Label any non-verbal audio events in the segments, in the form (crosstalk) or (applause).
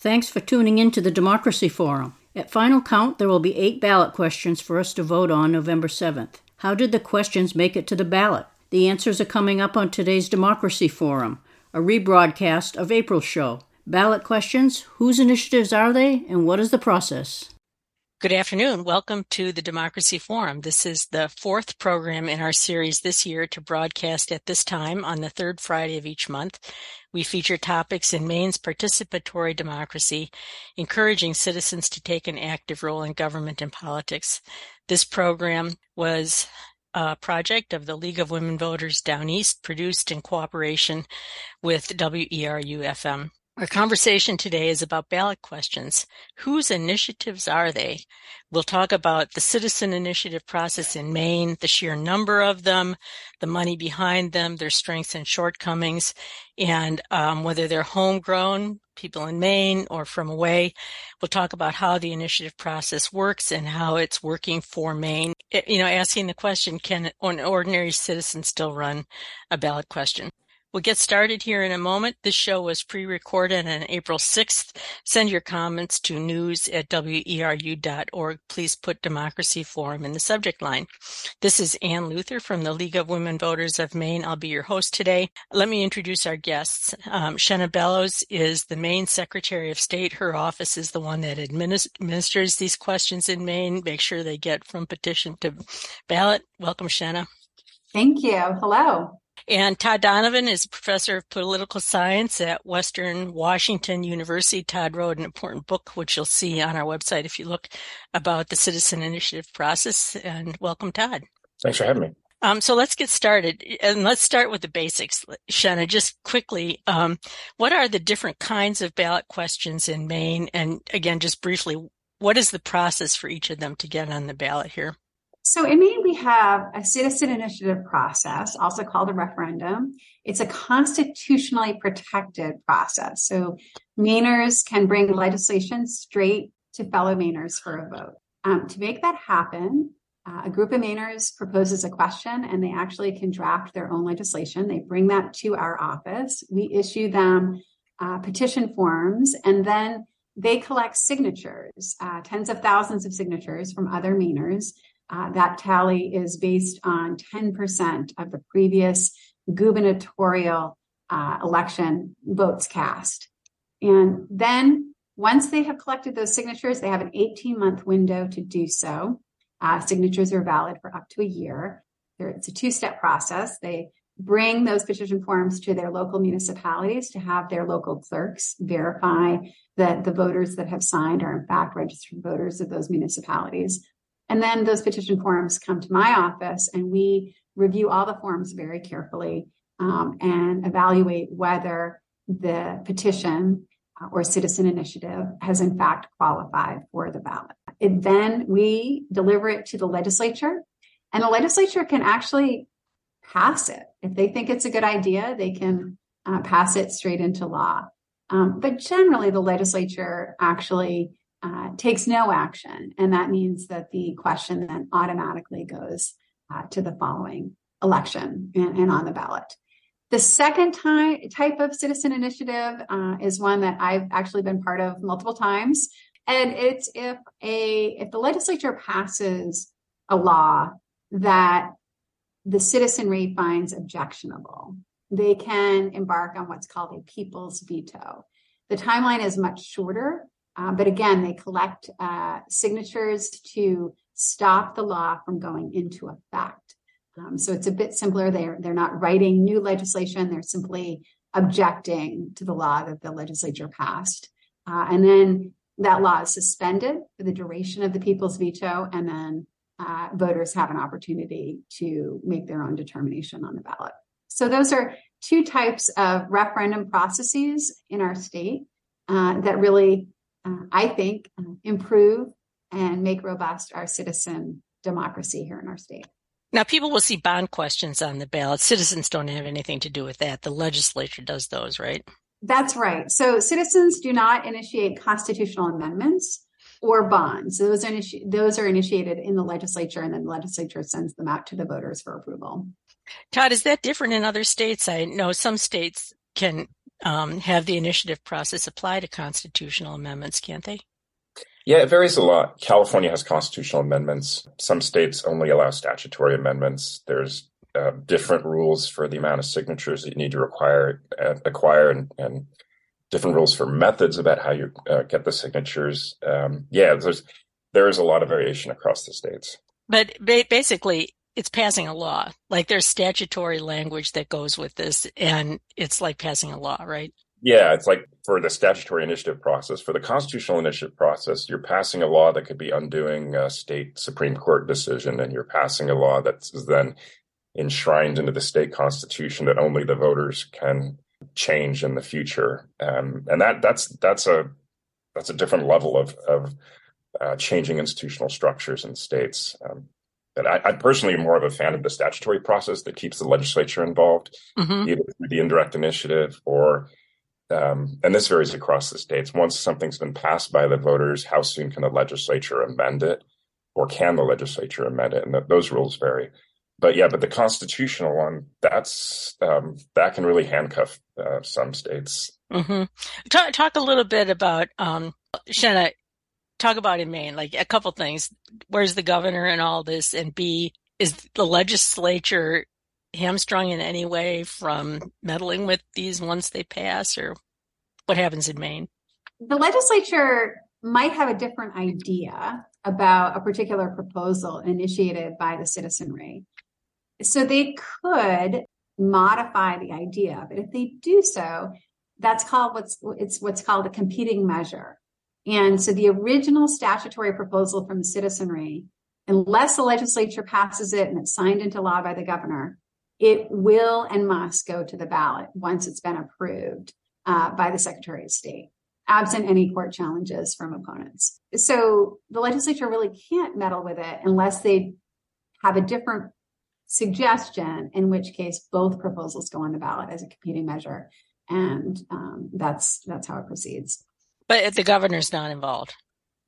Thanks for tuning in to the Democracy Forum. At final count, there will be eight ballot questions for us to vote on November 7th. How did the questions make it to the ballot? The answers are coming up on today's Democracy Forum, a rebroadcast of April's show. Ballot questions Whose initiatives are they, and what is the process? Good afternoon. Welcome to the Democracy Forum. This is the fourth program in our series this year to broadcast at this time on the third Friday of each month. We feature topics in Maine's participatory democracy, encouraging citizens to take an active role in government and politics. This program was a project of the League of Women Voters Down East, produced in cooperation with WERU FM. Our conversation today is about ballot questions. Whose initiatives are they? We'll talk about the citizen initiative process in Maine, the sheer number of them, the money behind them, their strengths and shortcomings, and um, whether they're homegrown, people in Maine or from away. We'll talk about how the initiative process works and how it's working for Maine. It, you know, asking the question, can an ordinary citizen still run a ballot question? We'll get started here in a moment. This show was pre-recorded on April 6th. Send your comments to news at weru.org. Please put Democracy Forum in the subject line. This is Ann Luther from the League of Women Voters of Maine. I'll be your host today. Let me introduce our guests. Um, Bellows is the Maine Secretary of State. Her office is the one that administers these questions in Maine. Make sure they get from petition to ballot. Welcome, Shenna. Thank you. Hello. And Todd Donovan is a professor of political science at Western Washington University. Todd wrote an important book, which you'll see on our website if you look about the citizen initiative process. And welcome, Todd. Thanks for having me. Um, so let's get started and let's start with the basics. Shenna, just quickly, um, what are the different kinds of ballot questions in Maine? And again, just briefly, what is the process for each of them to get on the ballot here? So in Maine, we have a citizen initiative process, also called a referendum. It's a constitutionally protected process. So Mainers can bring legislation straight to fellow Mainers for a vote. Um, to make that happen, uh, a group of Mainers proposes a question and they actually can draft their own legislation. They bring that to our office. We issue them uh, petition forms and then they collect signatures, uh, tens of thousands of signatures from other Mainers uh, that tally is based on 10% of the previous gubernatorial uh, election votes cast. And then once they have collected those signatures, they have an 18 month window to do so. Uh, signatures are valid for up to a year. It's a two step process. They bring those petition forms to their local municipalities to have their local clerks verify that the voters that have signed are in fact registered voters of those municipalities. And then those petition forms come to my office and we review all the forms very carefully um, and evaluate whether the petition uh, or citizen initiative has in fact qualified for the ballot. It, then we deliver it to the legislature and the legislature can actually pass it. If they think it's a good idea, they can uh, pass it straight into law. Um, but generally, the legislature actually uh, takes no action. And that means that the question then automatically goes uh, to the following election and, and, on the ballot. The second ty- type of citizen initiative uh, is one that I've actually been part of multiple times. And it's if a if the legislature passes a law that the citizenry finds objectionable, they can embark on what's called a people's veto. The timeline is much shorter uh, but again, they collect uh, signatures to stop the law from going into effect. Um, so it's a bit simpler. They're they're not writing new legislation. They're simply objecting to the law that the legislature passed, uh, and then that law is suspended for the duration of the people's veto, and then uh, voters have an opportunity to make their own determination on the ballot. So those are two types of referendum processes in our state uh, that really uh, I think, uh, improve and make robust our citizen democracy here in our state. Now, people will see bond questions on the ballot. Citizens don't have anything to do with that. The legislature does those, right? That's right. So, citizens do not initiate constitutional amendments or bonds. Those are, initi- those are initiated in the legislature, and then the legislature sends them out to the voters for approval. Todd, is that different in other states? I know some states can um, have the initiative process apply to constitutional amendments, can't they? Yeah, it varies a lot. California has constitutional amendments. Some states only allow statutory amendments. There's uh, different rules for the amount of signatures that you need to require uh, acquire and, and, different rules for methods about how you uh, get the signatures. Um, yeah, there's there is a lot of variation across the states. But ba- basically, it's passing a law. Like there's statutory language that goes with this, and it's like passing a law, right? Yeah, it's like for the statutory initiative process. For the constitutional initiative process, you're passing a law that could be undoing a state Supreme Court decision, and you're passing a law that's then enshrined into the state constitution that only the voters can change in the future. Um, and that that's that's a that's a different level of of uh, changing institutional structures in states. Um, but I, I, personally am more of a fan of the statutory process that keeps the legislature involved, mm-hmm. either through the indirect initiative or um, and this varies across the states. Once something's been passed by the voters, how soon can the legislature amend it, or can the legislature amend it? And th- those rules vary. But yeah, but the constitutional one, that's um, that can really handcuff uh, some states. Mm-hmm. Talk, talk a little bit about um, Shenna. Talk about in Maine, like a couple things. Where's the governor in all this? And B, is the legislature hamstrung in any way from meddling with these once they pass, or what happens in Maine? The legislature might have a different idea about a particular proposal initiated by the citizenry. So they could modify the idea, but if they do so, that's called what's it's what's called a competing measure. And so the original statutory proposal from the citizenry, unless the legislature passes it and it's signed into law by the governor, it will and must go to the ballot once it's been approved uh, by the Secretary of State, absent any court challenges from opponents. So the legislature really can't meddle with it unless they have a different suggestion, in which case both proposals go on the ballot as a competing measure, and um, that's that's how it proceeds. But the governor's not involved.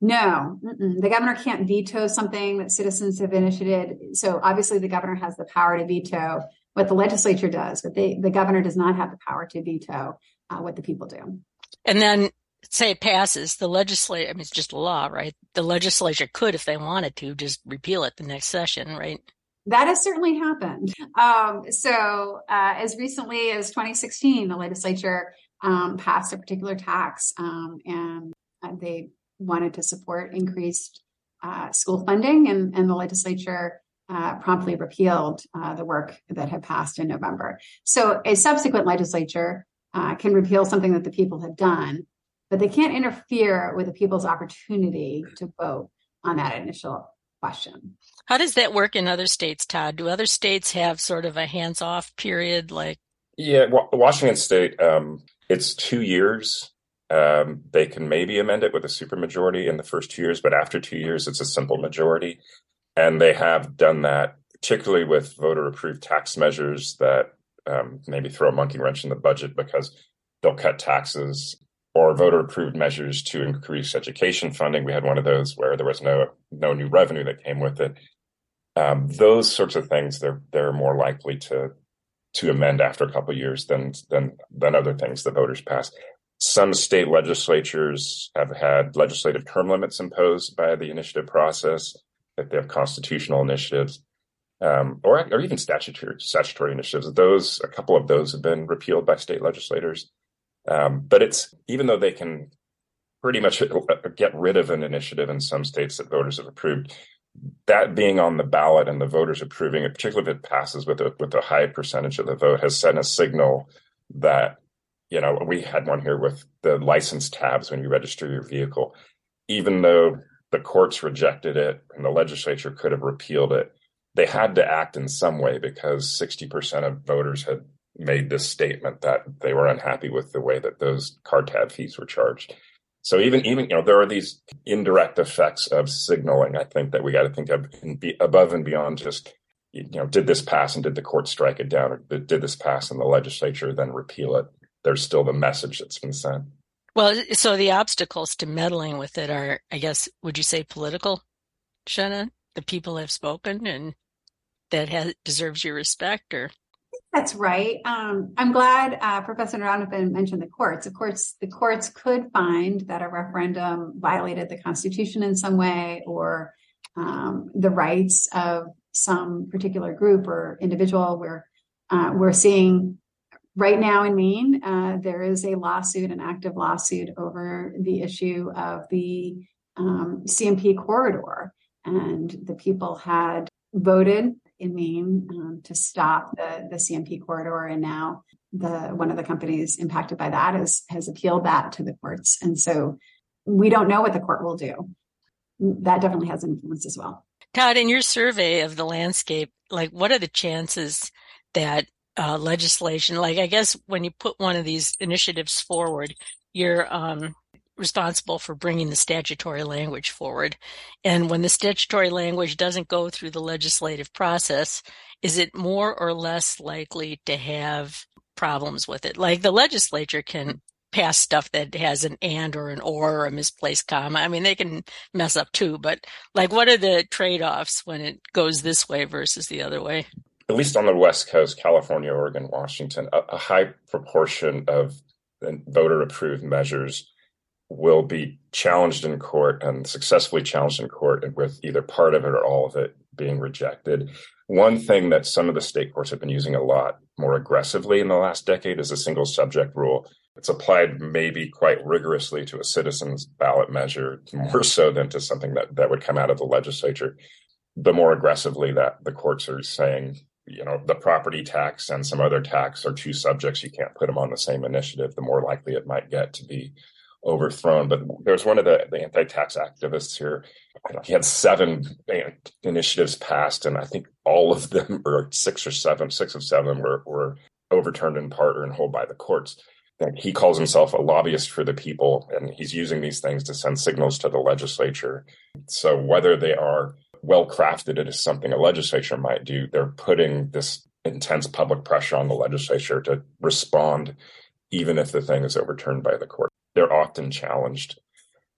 No, mm-mm. the governor can't veto something that citizens have initiated. So obviously, the governor has the power to veto what the legislature does, but they, the governor does not have the power to veto uh, what the people do. And then say it passes, the legislature, I mean, it's just a law, right? The legislature could, if they wanted to, just repeal it the next session, right? That has certainly happened. Um, so, uh, as recently as 2016, the legislature um, passed a particular tax, um, and uh, they wanted to support increased uh, school funding, and, and the legislature uh, promptly repealed uh, the work that had passed in November. So a subsequent legislature uh, can repeal something that the people have done, but they can't interfere with the people's opportunity to vote on that initial question. How does that work in other states, Todd? Do other states have sort of a hands off period like? Yeah, Washington State, um, it's two years. Um, they can maybe amend it with a supermajority in the first two years, but after two years, it's a simple majority. And they have done that, particularly with voter approved tax measures that um, maybe throw a monkey wrench in the budget because they'll cut taxes or voter approved measures to increase education funding. We had one of those where there was no no new revenue that came with it. Um, those sorts of things they're they're more likely to to amend after a couple years than than than other things the voters pass. Some state legislatures have had legislative term limits imposed by the initiative process if they have constitutional initiatives, um, or or even statutory statutory initiatives. Those a couple of those have been repealed by state legislators. Um, but it's even though they can pretty much get rid of an initiative in some states that voters have approved, that being on the ballot and the voters approving it, particularly if it passes with a with a high percentage of the vote, has sent a signal that you know we had one here with the license tabs when you register your vehicle, even though the courts rejected it and the legislature could have repealed it. They had to act in some way because 60% of voters had made this statement that they were unhappy with the way that those car tab fees were charged. So even even you know there are these indirect effects of signaling. I think that we got to think of and be above and beyond just you know did this pass and did the court strike it down or did this pass and the legislature then repeal it. There's still the message that's been sent. Well, so the obstacles to meddling with it are, I guess, would you say political, Shenna? The people have spoken and that has, deserves your respect or? That's right. Um, I'm glad uh, Professor Donovan mentioned the courts. Of course, the courts could find that a referendum violated the Constitution in some way or um, the rights of some particular group or individual. We're uh, we're seeing right now in Maine uh, there is a lawsuit, an active lawsuit over the issue of the um, CMP corridor, and the people had voted in Maine um, to stop the, the CMP corridor. And now the one of the companies impacted by that is, has appealed that to the courts. And so we don't know what the court will do. That definitely has influence as well. Todd, in your survey of the landscape, like what are the chances that uh, legislation, like I guess when you put one of these initiatives forward, you're um, responsible for bringing the statutory language forward. And when the statutory language doesn't go through the legislative process, is it more or less likely to have problems with it? Like the legislature can pass stuff that has an and or an or or a misplaced comma. I mean, they can mess up too, but like what are the trade offs when it goes this way versus the other way? At least on the West Coast, California, Oregon, Washington, a, a high proportion of uh, voter approved measures will be challenged in court and successfully challenged in court and with either part of it or all of it being rejected. One thing that some of the state courts have been using a lot more aggressively in the last decade is a single subject rule. It's applied maybe quite rigorously to a citizen's ballot measure, more so than to something that, that would come out of the legislature. The more aggressively that the courts are saying, you know, the property tax and some other tax are two subjects, you can't put them on the same initiative, the more likely it might get to be overthrown. But there's one of the, the anti-tax activists here. He had seven eh, initiatives passed, and I think all of them, or six or seven, six of seven, were, were overturned in part or in whole by the courts. And he calls himself a lobbyist for the people, and he's using these things to send signals to the legislature. So whether they are well crafted as something a legislature might do, they're putting this intense public pressure on the legislature to respond, even if the thing is overturned by the court they're often challenged.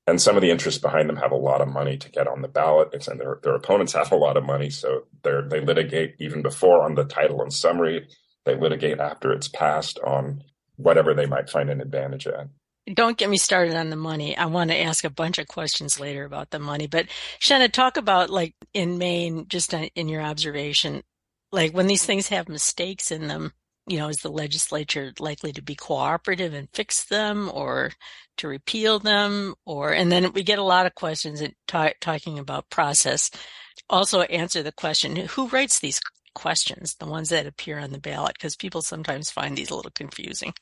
And some of the interests behind them have a lot of money to get on the ballot, and their, their opponents (laughs) have a lot of money, so they they litigate even before on the title and summary. They litigate after it's passed on whatever they might find an advantage at. Don't get me started on the money. I want to ask a bunch of questions later about the money. But Shenna, talk about like in Maine, just in your observation, like when these things have mistakes in them, you know, is the legislature likely to be cooperative and fix them or to repeal them? Or, and then we get a lot of questions t- talking about process. Also answer the question, who writes these questions, the ones that appear on the ballot? Because people sometimes find these a little confusing.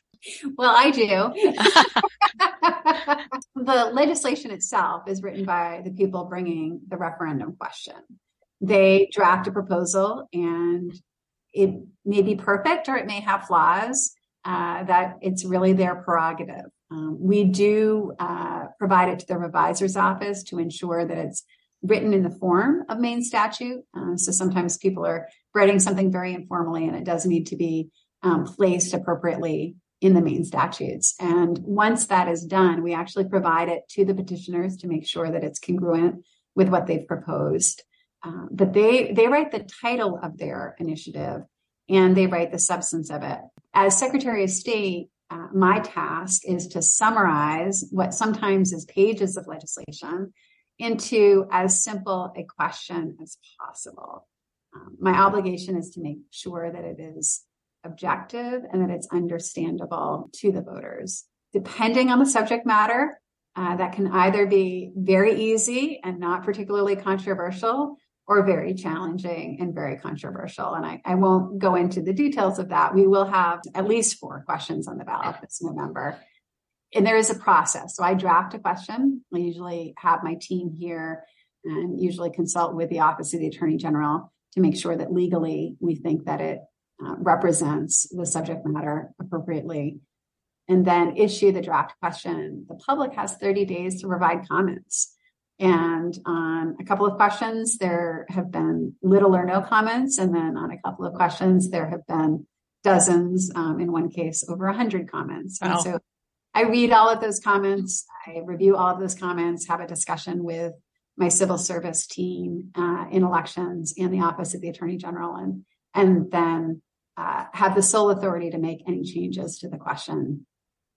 Well, I do. (laughs) the legislation itself is written by the people bringing the referendum question. They draft a proposal and it may be perfect or it may have flaws. Uh, that it's really their prerogative. Um, we do uh, provide it to the revisor's office to ensure that it's written in the form of Maine statute. Uh, so sometimes people are writing something very informally and it does need to be um, placed appropriately in the Maine statutes. And once that is done, we actually provide it to the petitioners to make sure that it's congruent with what they've proposed. Uh, but they they write the title of their initiative and they write the substance of it. As Secretary of State, uh, my task is to summarize what sometimes is pages of legislation into as simple a question as possible. Um, my obligation is to make sure that it is objective and that it's understandable to the voters. Depending on the subject matter, uh, that can either be very easy and not particularly controversial, or very challenging and very controversial. And I, I won't go into the details of that. We will have at least four questions on the ballot this November. And there is a process. So I draft a question. I usually have my team here and usually consult with the Office of the Attorney General to make sure that legally we think that it uh, represents the subject matter appropriately and then issue the draft question. The public has 30 days to provide comments. And on a couple of questions, there have been little or no comments. And then on a couple of questions, there have been dozens, um, in one case, over 100 comments. Wow. And so I read all of those comments, I review all of those comments, have a discussion with my civil service team uh, in elections and the Office of the Attorney General. And, and then uh, have the sole authority to make any changes to the question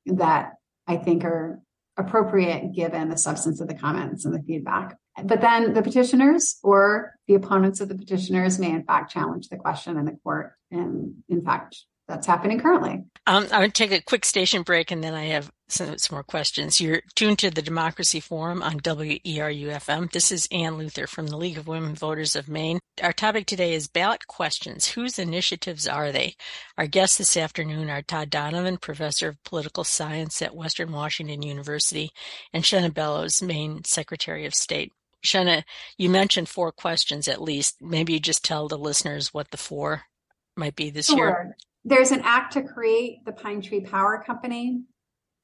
that I think are appropriate given the substance of the comments and the feedback. But then the petitioners or the opponents of the petitioners may in fact challenge the question in the court. And in fact, that's happening currently. Um, going to take a quick station break and then I have some, some, more questions. You're tuned to the Democracy Forum on WERU-FM. This is Ann Luther from the League of Women Voters of Maine. Our topic today is ballot questions. Whose initiatives are they? Our guests this afternoon are Todd Donovan, Professor of Political Science at Western Washington University, and Shenna Bellows, Maine Secretary of State. Shenna, you mentioned four questions at least. Maybe you just tell the listeners what the four might be this sure. year. There's an act to create the Pine Tree Power Company,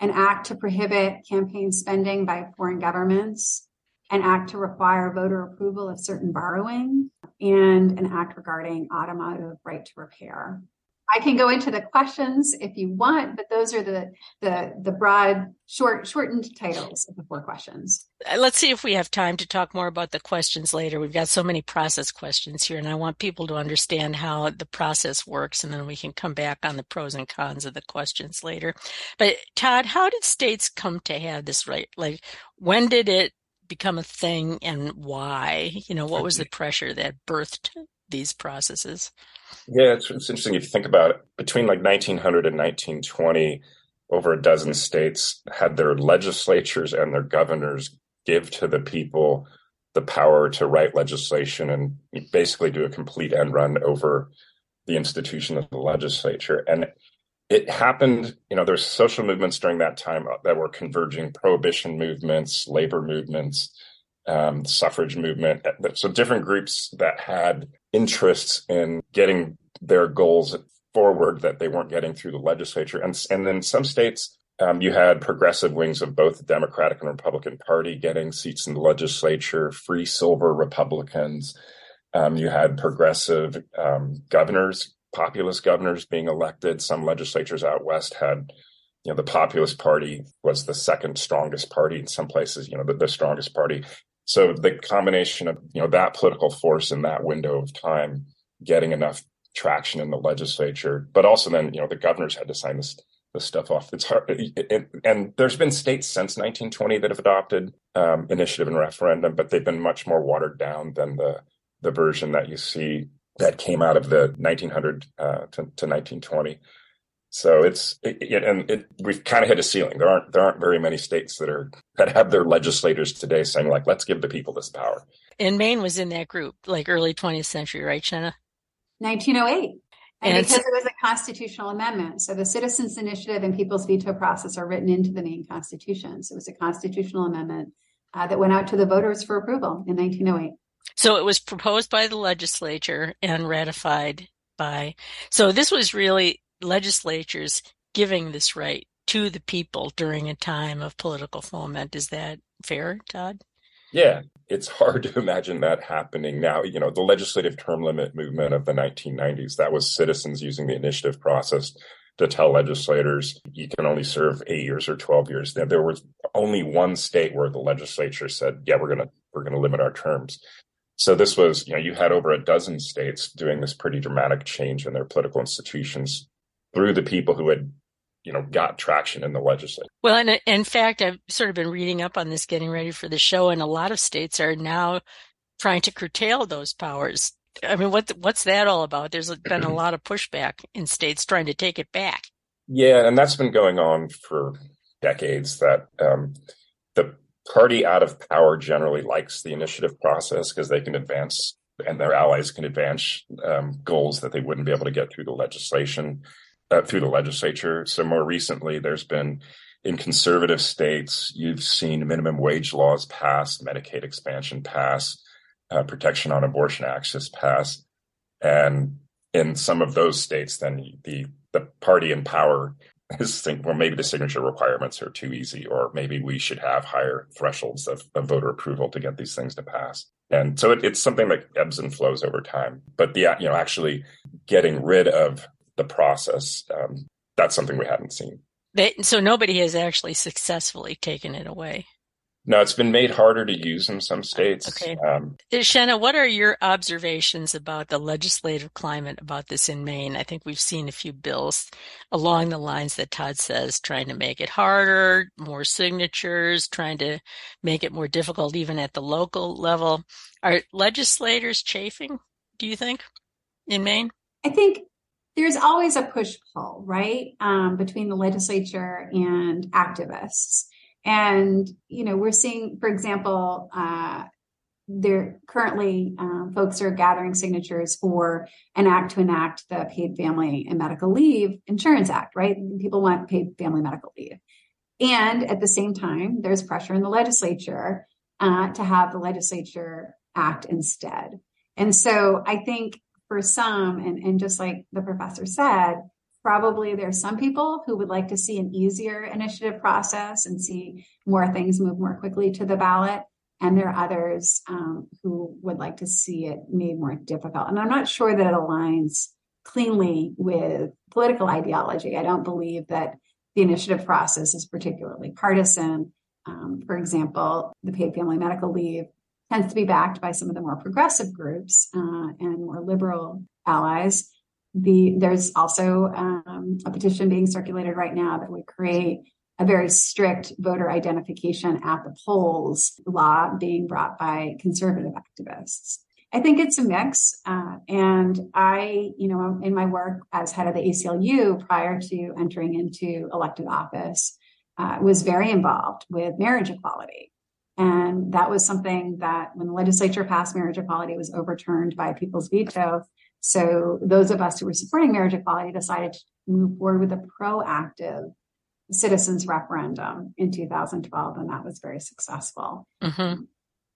an act to prohibit campaign spending by foreign governments, an act to require voter approval of certain borrowing, and an act regarding automotive right to repair. I can go into the questions if you want, but those are the the the broad, short, shortened titles of the four questions. Uh, let's see if we have time to talk more about the questions later. We've got so many process questions here, and I want people to understand how the process works, and then we can come back on the pros and cons of the questions later. But Todd, how did states come to have this right? Like, when did it become a thing, and why? You know, what was the pressure that birthed these processes? Yeah, it's, it's interesting if you think about it. Between like 1900 and 1920, over a dozen states had their legislatures and their governors give to the people the power to write legislation and basically do a complete end run over the institution of the legislature. And it happened, you know, there's social movements during that time that were converging prohibition movements, labor movements, um, suffrage movement. So different groups that had interests in getting their goals forward that they weren't getting through the legislature. And, and then some states, um, you had progressive wings of both the Democratic and Republican Party getting seats in the legislature, free silver Republicans. Um, you had progressive um, governors, populist governors being elected. Some legislatures out west had, you know, the populist party was the second strongest party in some places, you know, the, the strongest party. So the combination of you know that political force in that window of time getting enough traction in the legislature, but also then you know the governors had to sign this this stuff off. It's hard, it, and there's been states since 1920 that have adopted um, initiative and referendum, but they've been much more watered down than the the version that you see that came out of the 1900 uh, to, to 1920. So it's it, and it, we've kind of hit a ceiling. There aren't there aren't very many states that are that have their legislators today saying like, let's give the people this power. And Maine was in that group, like early 20th century, right, Shenna? 1908. And, and because it was a constitutional amendment. So the Citizens Initiative and People's Veto process are written into the Maine Constitution. So it was a constitutional amendment uh, that went out to the voters for approval in 1908. So it was proposed by the legislature and ratified by. So this was really legislatures giving this right to the people during a time of political foment. Is that fair, Todd? Yeah, it's hard (laughs) to imagine that happening now. You know, the legislative term limit movement of the 1990s, that was citizens using the initiative process to tell legislators you can only serve eight years or 12 years. There was only one state where the legislature said, yeah, we're going to, we're going to limit our terms. So this was, you know, you had over a dozen states doing this pretty dramatic change in their political institutions through the people who had you know got traction in the legislature. Well, and in fact, I've sort of been reading up on this, getting ready for the show, and a lot of states are now trying to curtail those powers. I mean, what what's that all about? There's (clears throat) been a lot of pushback in states trying to take it back. Yeah, and that's been going on for decades. That um, the party out of power generally likes the initiative process because they can advance and their allies can advance um, goals that they wouldn't be able to get through the legislation uh, through the legislature. So more recently, there's been in conservative states, you've seen minimum wage laws pass, Medicaid expansion pass, uh, protection on abortion access pass, and in some of those states, then the the party in power is think, well, maybe the signature requirements are too easy, or maybe we should have higher thresholds of, of voter approval to get these things to pass. And so it, it's something that ebbs and flows over time. But the you know actually getting rid of the process. Um, that's something we haven't seen. They, so nobody has actually successfully taken it away. No, it's been made harder to use in some states. Okay. Um, uh, Shenna, what are your observations about the legislative climate about this in Maine? I think we've seen a few bills along the lines that Todd says, trying to make it harder, more signatures, trying to make it more difficult even at the local level. Are legislators chafing, do you think, in Maine? I think there's always a push pull, right, um, between the legislature and activists. And, you know, we're seeing, for example, uh, there currently um, folks are gathering signatures for an act to enact the paid family and medical leave insurance act right? People want paid family medical leave. And at the same time there's pressure in the legislature uh, to have the legislature act instead. And so i think for some and, and just like the professor said probably there's some people who would like to see an easier initiative process and see more things move more quickly to the ballot. And there are others um, who would like to see it made more difficult. And I'm not sure that it aligns cleanly with political ideology. I don't believe that the initiative process is particularly partisan. Um, for example, the paid family medical leave tends to be backed by some of the more progressive groups uh, and more liberal allies the there's also um, a petition being circulated right now that would create a very strict voter identification at the polls law being brought by conservative activists. I think it's a mix. Uh, and I, you know, in my work as head of the ACLU prior to entering into elected office, uh, was very involved with marriage equality. And that was something that when the legislature passed marriage equality was overturned by people's veto so those of us who were supporting marriage equality decided to move forward with a proactive citizens referendum in 2012, and that was very successful. Mm-hmm.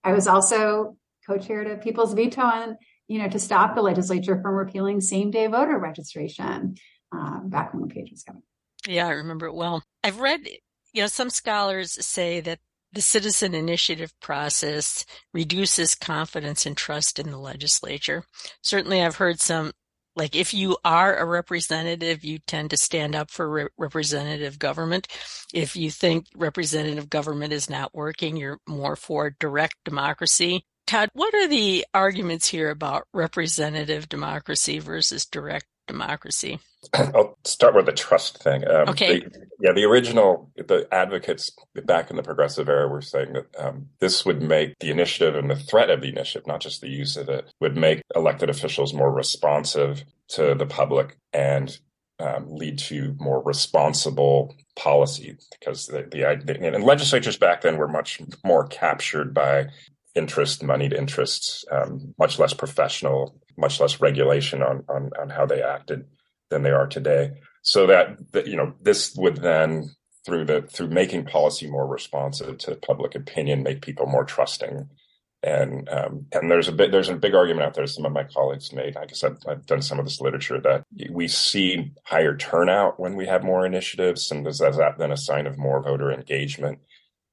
I was also co-chaired of People's Veto on, you know, to stop the legislature from repealing same-day voter registration uh, back when LePage was coming. Yeah, I remember it well. I've read, you know, some scholars say that the citizen initiative process reduces confidence and trust in the legislature. Certainly, I've heard some like if you are a representative, you tend to stand up for re- representative government. If you think representative government is not working, you're more for direct democracy. Todd, what are the arguments here about representative democracy versus direct democracy? I'll start with the trust thing. Um, okay. The, yeah, the original, the advocates back in the progressive era were saying that um, this would make the initiative and the threat of the initiative, not just the use of it, would make elected officials more responsive to the public and um, lead to more responsible policy because the, the, and legislatures back then were much more captured by interest, moneyed interests, um, much less professional, much less regulation on, on, on how they acted than they are today. So that, that you know, this would then through the through making policy more responsive to public opinion, make people more trusting. And um, and there's a bit there's a big argument out there. Some of my colleagues made. I guess I've, I've done some of this literature that we see higher turnout when we have more initiatives, and is that then a sign of more voter engagement?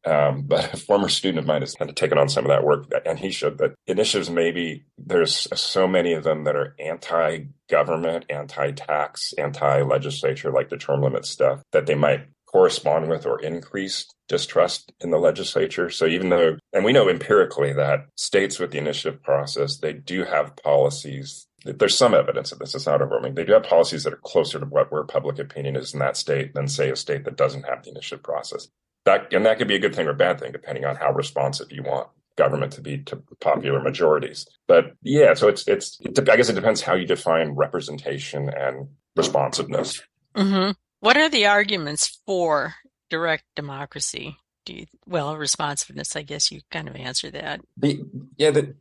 Um, (laughs) but a former student of mine has kind of taken on some of that work, and he showed that initiatives maybe there's so many of them that are anti-government, anti-tax, anti-legislature, like the term limit stuff, that they might correspond with or increase distrust in the legislature. So even though, and we know empirically that states with the initiative process, they do have policies there's some evidence of this. It's not overwhelming. They do have policies that are closer to what where public opinion is in that state than, say, a state that doesn't have the initiative process that and that could be a good thing or a bad thing depending on how responsive you want government to be to popular majorities. But yeah, so it's it's it, I guess it depends how you define representation and responsiveness. Mm-hmm. What are the arguments for direct democracy? Do you, well, responsiveness. I guess you kind of answer that. The yeah, the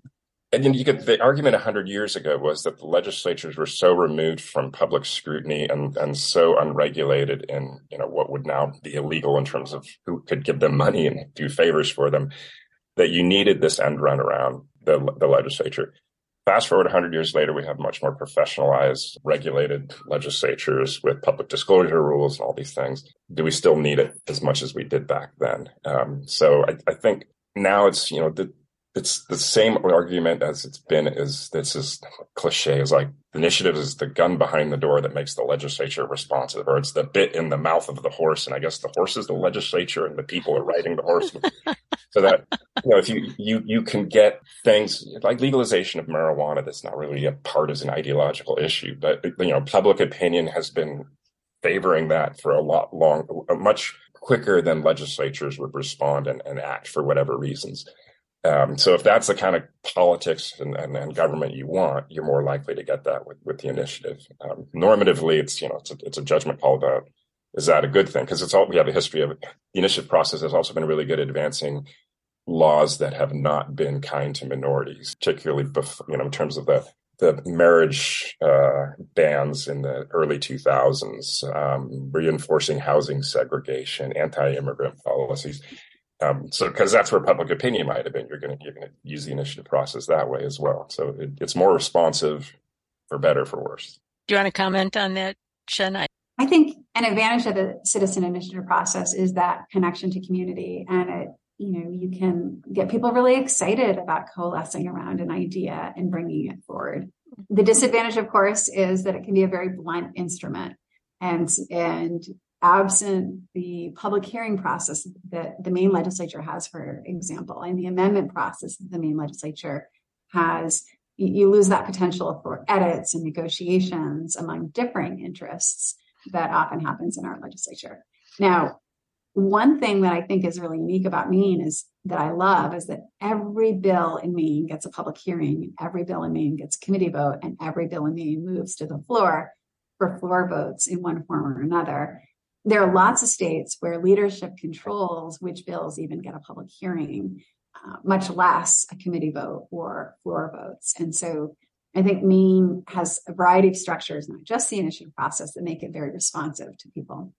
and you, know, you could the argument hundred years ago was that the legislatures were so removed from public scrutiny and and so unregulated in you know what would now be illegal in terms of who could give them money and do favors for them that you needed this end run around the the legislature. Fast forward 100 years later, we have much more professionalized, regulated legislatures with public disclosure rules and all these things. Do we still need it as much as we did back then? Um, so I, I think now it's you know the it's the same argument as it's been is this is cliche is like the initiative is the gun behind the door that makes the legislature responsive or it's the bit in the mouth of the horse and i guess the horse is the legislature and the people are riding the horse. So that you know if you you you can get things like legalization of marijuana that's not really a partisan ideological issue but you know public opinion has been favoring that for a lot long much quicker than legislatures would respond and, and act for whatever reasons um, so if that's the kind of politics and, and, and, government you want, you're more likely to get that with, with the initiative. Um, normatively, it's you know it's a, it's a judgment call about is that a good thing? Because it's all we have a history of. The initiative process has also been really good at advancing laws that have not been kind to minorities, particularly you know in terms of the the marriage uh, bans in the early 2000s, um, reinforcing housing segregation, anti-immigrant policies. Um, so, because that's where public opinion might have been, you're going to you're going to use the initiative process that way as well. So it, it's more responsive, for better, for worse. Do you want to comment on that, Shen? I, I think an advantage of the citizen initiative process is that connection to community, and it you know you can get people really excited about coalescing around an idea and bringing it forward. The disadvantage, of course, is that it can be a very blunt instrument, and and absent the public hearing process that the Maine legislature has, for example, and the amendment process that the Maine legislature has, you lose that potential for edits and negotiations among differing interests that often happens in our legislature. Now, one thing that I think is really unique about Maine is that I love is that every bill in Maine gets a public hearing, every bill in Maine gets a committee vote, and every bill in Maine moves to the floor for floor votes in one form or another there are lots of states where leadership controls which bills even get a public hearing, uh, much less a committee vote or floor votes. And so I think Maine has a variety of structures, not just the initiative process, that make it very responsive to people.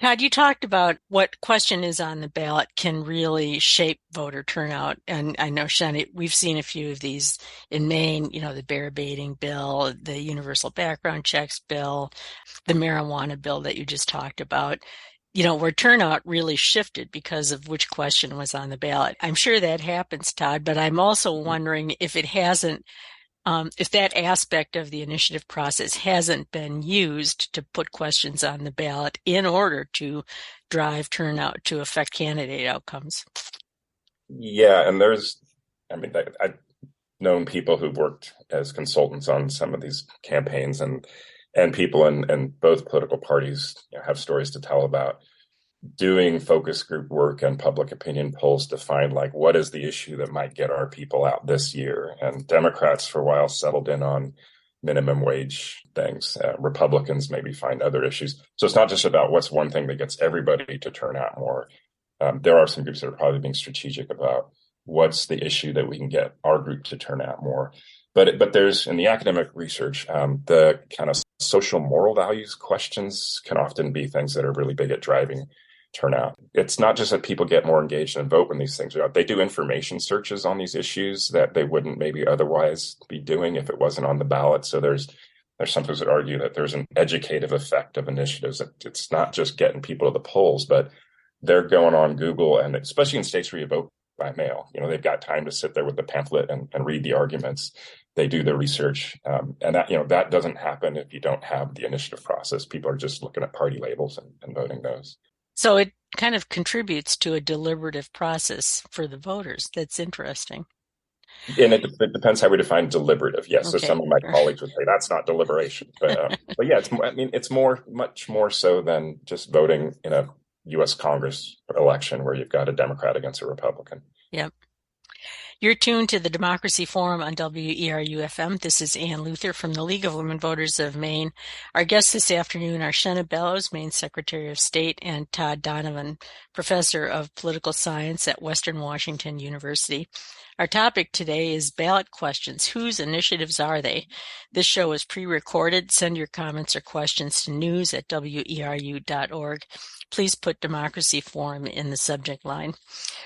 Todd, you talked about what question is on the ballot can really shape voter turnout. And I know, Shenna, we've seen a few of these in Maine, you know, the bear baiting bill, the universal background checks bill, the marijuana bill that you just talked about. You know, where turnout really shifted because of which question was on the ballot. I'm sure that happens, Todd, but I'm also mm-hmm. wondering if it hasn't um, if that aspect of the initiative process hasn't been used to put questions on the ballot in order to drive turnout to affect candidate outcomes. Yeah, and there's, I mean, I, I've known people who've worked as consultants on some of these campaigns, and and people in, in both political parties you know, have stories to tell about doing focus group work and public opinion polls to find like what is the issue that might get our people out this year? And democrats for a while settled in on minimum wage things. Uh, republicans maybe find other issues. So it's not just about what's one thing that gets everybody to turn out more. Um, there are some groups that are probably being strategic about what's the issue that we can get our group to turn out more. But but there's in the academic research um, the kind of social moral values questions can often be things that are really big at driving turnout. It's not just that people get more engaged and vote when these things are out. They do information searches on these issues that they wouldn't maybe otherwise be doing if it wasn't on the ballot. So there's there's some that argue that there's an educative effect of initiatives. It's not just getting people to the polls, but they're going on Google and especially in states where you vote by mail. You know, they've got time to sit there with the pamphlet and, and read the arguments. They do the research, um, and that you know that doesn't happen if you don't have the initiative process. People are just looking at party labels and, and voting those. So it kind of contributes to a deliberative process for the voters. That's interesting. And it, it depends how we define deliberative. Yes, okay. so some of my colleagues would say that's not deliberation, but um, (laughs) but yeah, it's I mean it's more much more so than just voting in a U.S. Congress election where you've got a Democrat against a Republican. Yep. You're tuned to the Democracy Forum on WERU-FM. This is Ann Luther from the League of Women Voters of Maine. Our guests this afternoon are Shenna Bellows, Maine Secretary of State, and Todd Donovan, Professor of Political Science at Western Washington University. Our topic today is ballot questions. Whose initiatives are they? This show is pre-recorded. Send your comments or questions to news at weru.org please put Democracy Forum in the subject line.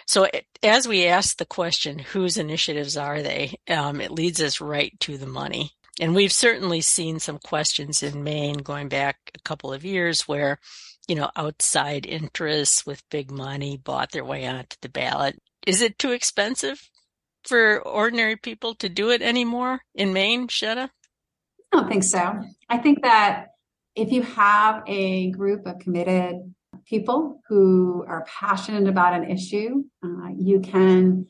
So as we ask the question, whose initiatives are they? Um, it leads us right to the money. And we've certainly seen some questions in Maine going back a couple of years where, you know, outside interests with big money bought their way onto the ballot. Is it too expensive for ordinary people to do it anymore in Maine, Shenna? I don't think so. I think that if you have a group of committed people who are passionate about an issue. Uh, you can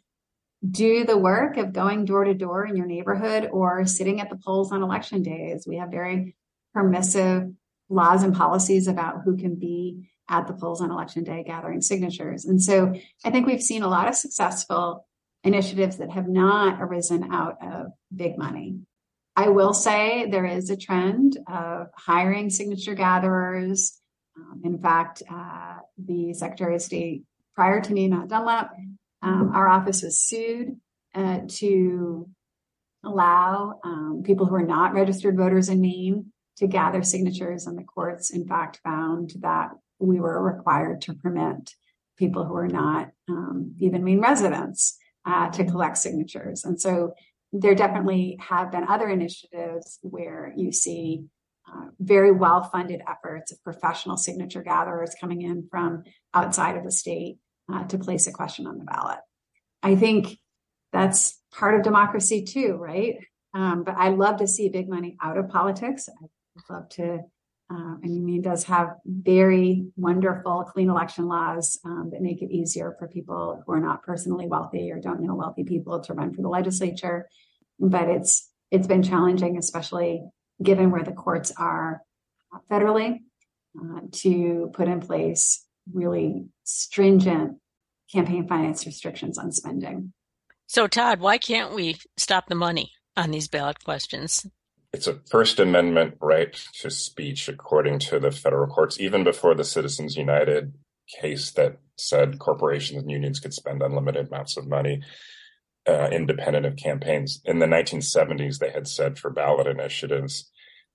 do the work of going door to door in your neighborhood or sitting at the polls on election days. We have very permissive laws and policies about who can be at the polls on election day gathering signatures. And so I think we've seen a lot of successful initiatives that have not arisen out of big money. I will say there is a trend of hiring signature gatherers. Um, in fact, uh, the Secretary of State prior to me, Matt Dunlap, um, our office was sued uh, to allow um, people who are not registered voters in Maine to gather signatures, and the courts, in fact, found that we were required to permit people who are not um, even Maine residents uh, to collect signatures. And so there definitely have been other initiatives where you see uh, very well funded efforts of professional signature gatherers coming in from outside of the state uh, to place a question on the ballot. I think that's part of democracy too, right? Um, but I love to see big money out of politics. I love to um, and Maine does have very wonderful clean election laws um, that make it easier for people who are not personally wealthy or don't know wealthy people to run for the legislature. But it's it's been challenging, especially given where the courts are federally, uh, to put in place really stringent campaign finance restrictions on spending. So, Todd, why can't we stop the money on these ballot questions? It's a First Amendment right to speech, according to the federal courts, even before the Citizens United case that said corporations and unions could spend unlimited amounts of money uh, independent of campaigns. In the 1970s, they had said for ballot initiatives,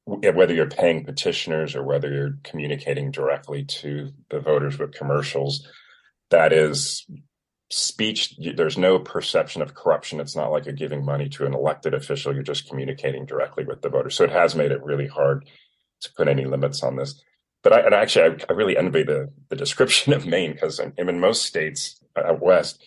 whether you're paying petitioners or whether you're communicating directly to the voters with commercials, that is speech there's no perception of corruption. It's not like you're giving money to an elected official. You're just communicating directly with the voters. So it has made it really hard to put any limits on this. But I, and actually I, I really envy the the description (laughs) of Maine because in, in, most states uh, out west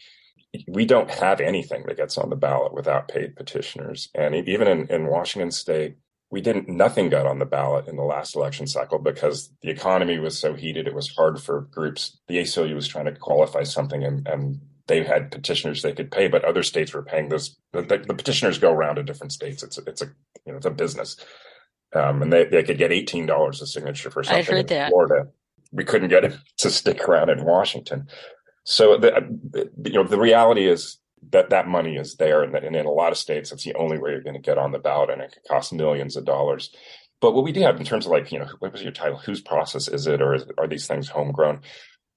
we don't have anything that gets on the ballot without paid petitioners. And even in, in Washington state we didn't nothing got on the ballot in the last election cycle because the economy was so heated. It was hard for groups. The ACLU was trying to qualify something and, and they had petitioners they could pay, but other states were paying this. The, the petitioners go around to different states. It's a, it's a you know it's a business, um, and they, they could get eighteen dollars a signature for something in that. Florida. We couldn't get it to stick around in Washington. So the, you know the reality is that that money is there, and, and in a lot of states, it's the only way you're going to get on the ballot, and it could cost millions of dollars. But what we do have in terms of like, you know, what was your title? Whose process is it, or is, are these things homegrown?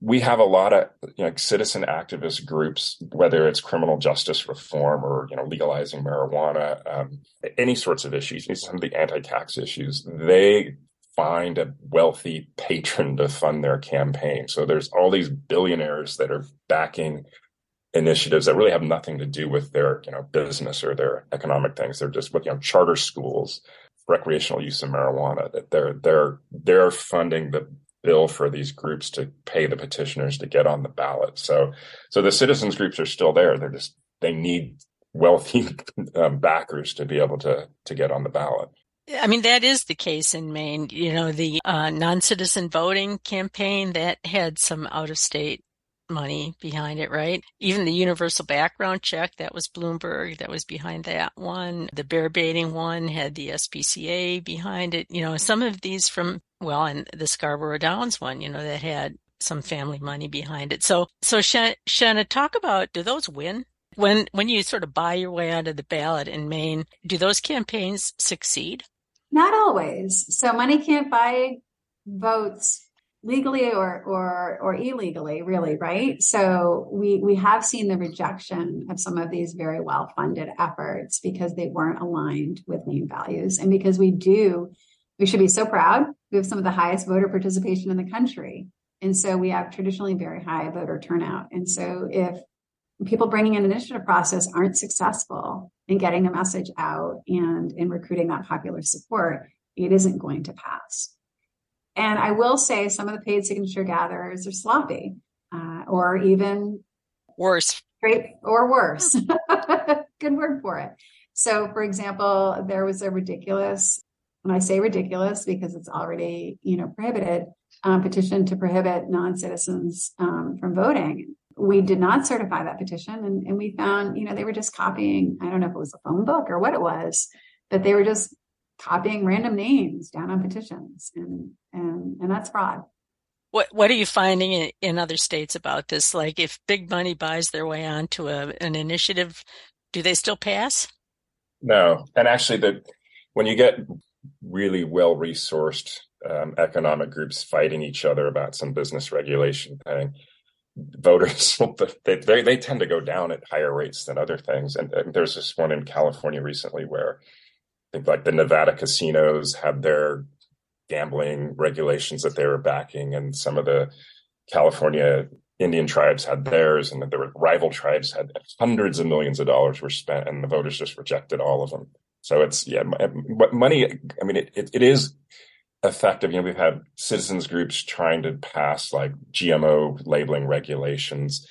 We have a lot of you know, citizen activist groups, whether it's criminal justice reform or you know legalizing marijuana, um, any sorts of issues, some of the anti-tax issues. They find a wealthy patron to fund their campaign. So there's all these billionaires that are backing initiatives that really have nothing to do with their you know business or their economic things. They're just you know charter schools, recreational use of marijuana. That they're they're they're funding the bill for these groups to pay the petitioners to get on the ballot. So, so the citizens groups are still there. They're just they need wealthy (laughs) um, backers to be able to to get on the ballot. I mean, that is the case in Maine. You know, the uh, non-citizen voting campaign that had some out-of-state money behind it, right? Even the universal background check, that was Bloomberg, that was behind that one. The bear baiting one had the SPCA behind it. You know, some of these from well, and the Scarborough Downs one, you know, that had some family money behind it. So, so Shenna, talk about do those win when when you sort of buy your way onto the ballot in Maine? Do those campaigns succeed? Not always. So money can't buy votes legally or or or illegally really right so we we have seen the rejection of some of these very well funded efforts because they weren't aligned with Maine values and because we do we should be so proud. We have some of the highest voter participation in the country. And so we have traditionally very high voter turnout. And so if people bringing an initiative process aren't successful in getting a message out and in recruiting that popular support, it isn't going to pass. And I will say some of the paid signature gatherers are sloppy uh, or even worse. Great or worse. (laughs) Good word for it. So, for example, there was a ridiculous when I say ridiculous because it's already, you know, prohibited, um, petition to prohibit non-citizens um, from voting. We did not certify that petition, and, and we found, you know, they were just copying. I don't know if it was a phone book or what it was, but they were just copying random names down on petitions, and and and that's fraud. What what are you finding in, in other states about this? Like, if big money buys their way onto a, an initiative, do they still pass? No, and actually, the when you get really well resourced um, economic groups fighting each other about some business regulation thing, voters (laughs) they, they, they tend to go down at higher rates than other things. And, and there's this one in California recently where I think like the Nevada casinos had their gambling regulations that they were backing, and some of the California Indian tribes had theirs, and the rival tribes had hundreds of millions of dollars were spent, and the voters just rejected all of them. So it's yeah, but money. I mean, it, it, it is effective. You know, we've had citizens groups trying to pass like GMO labeling regulations,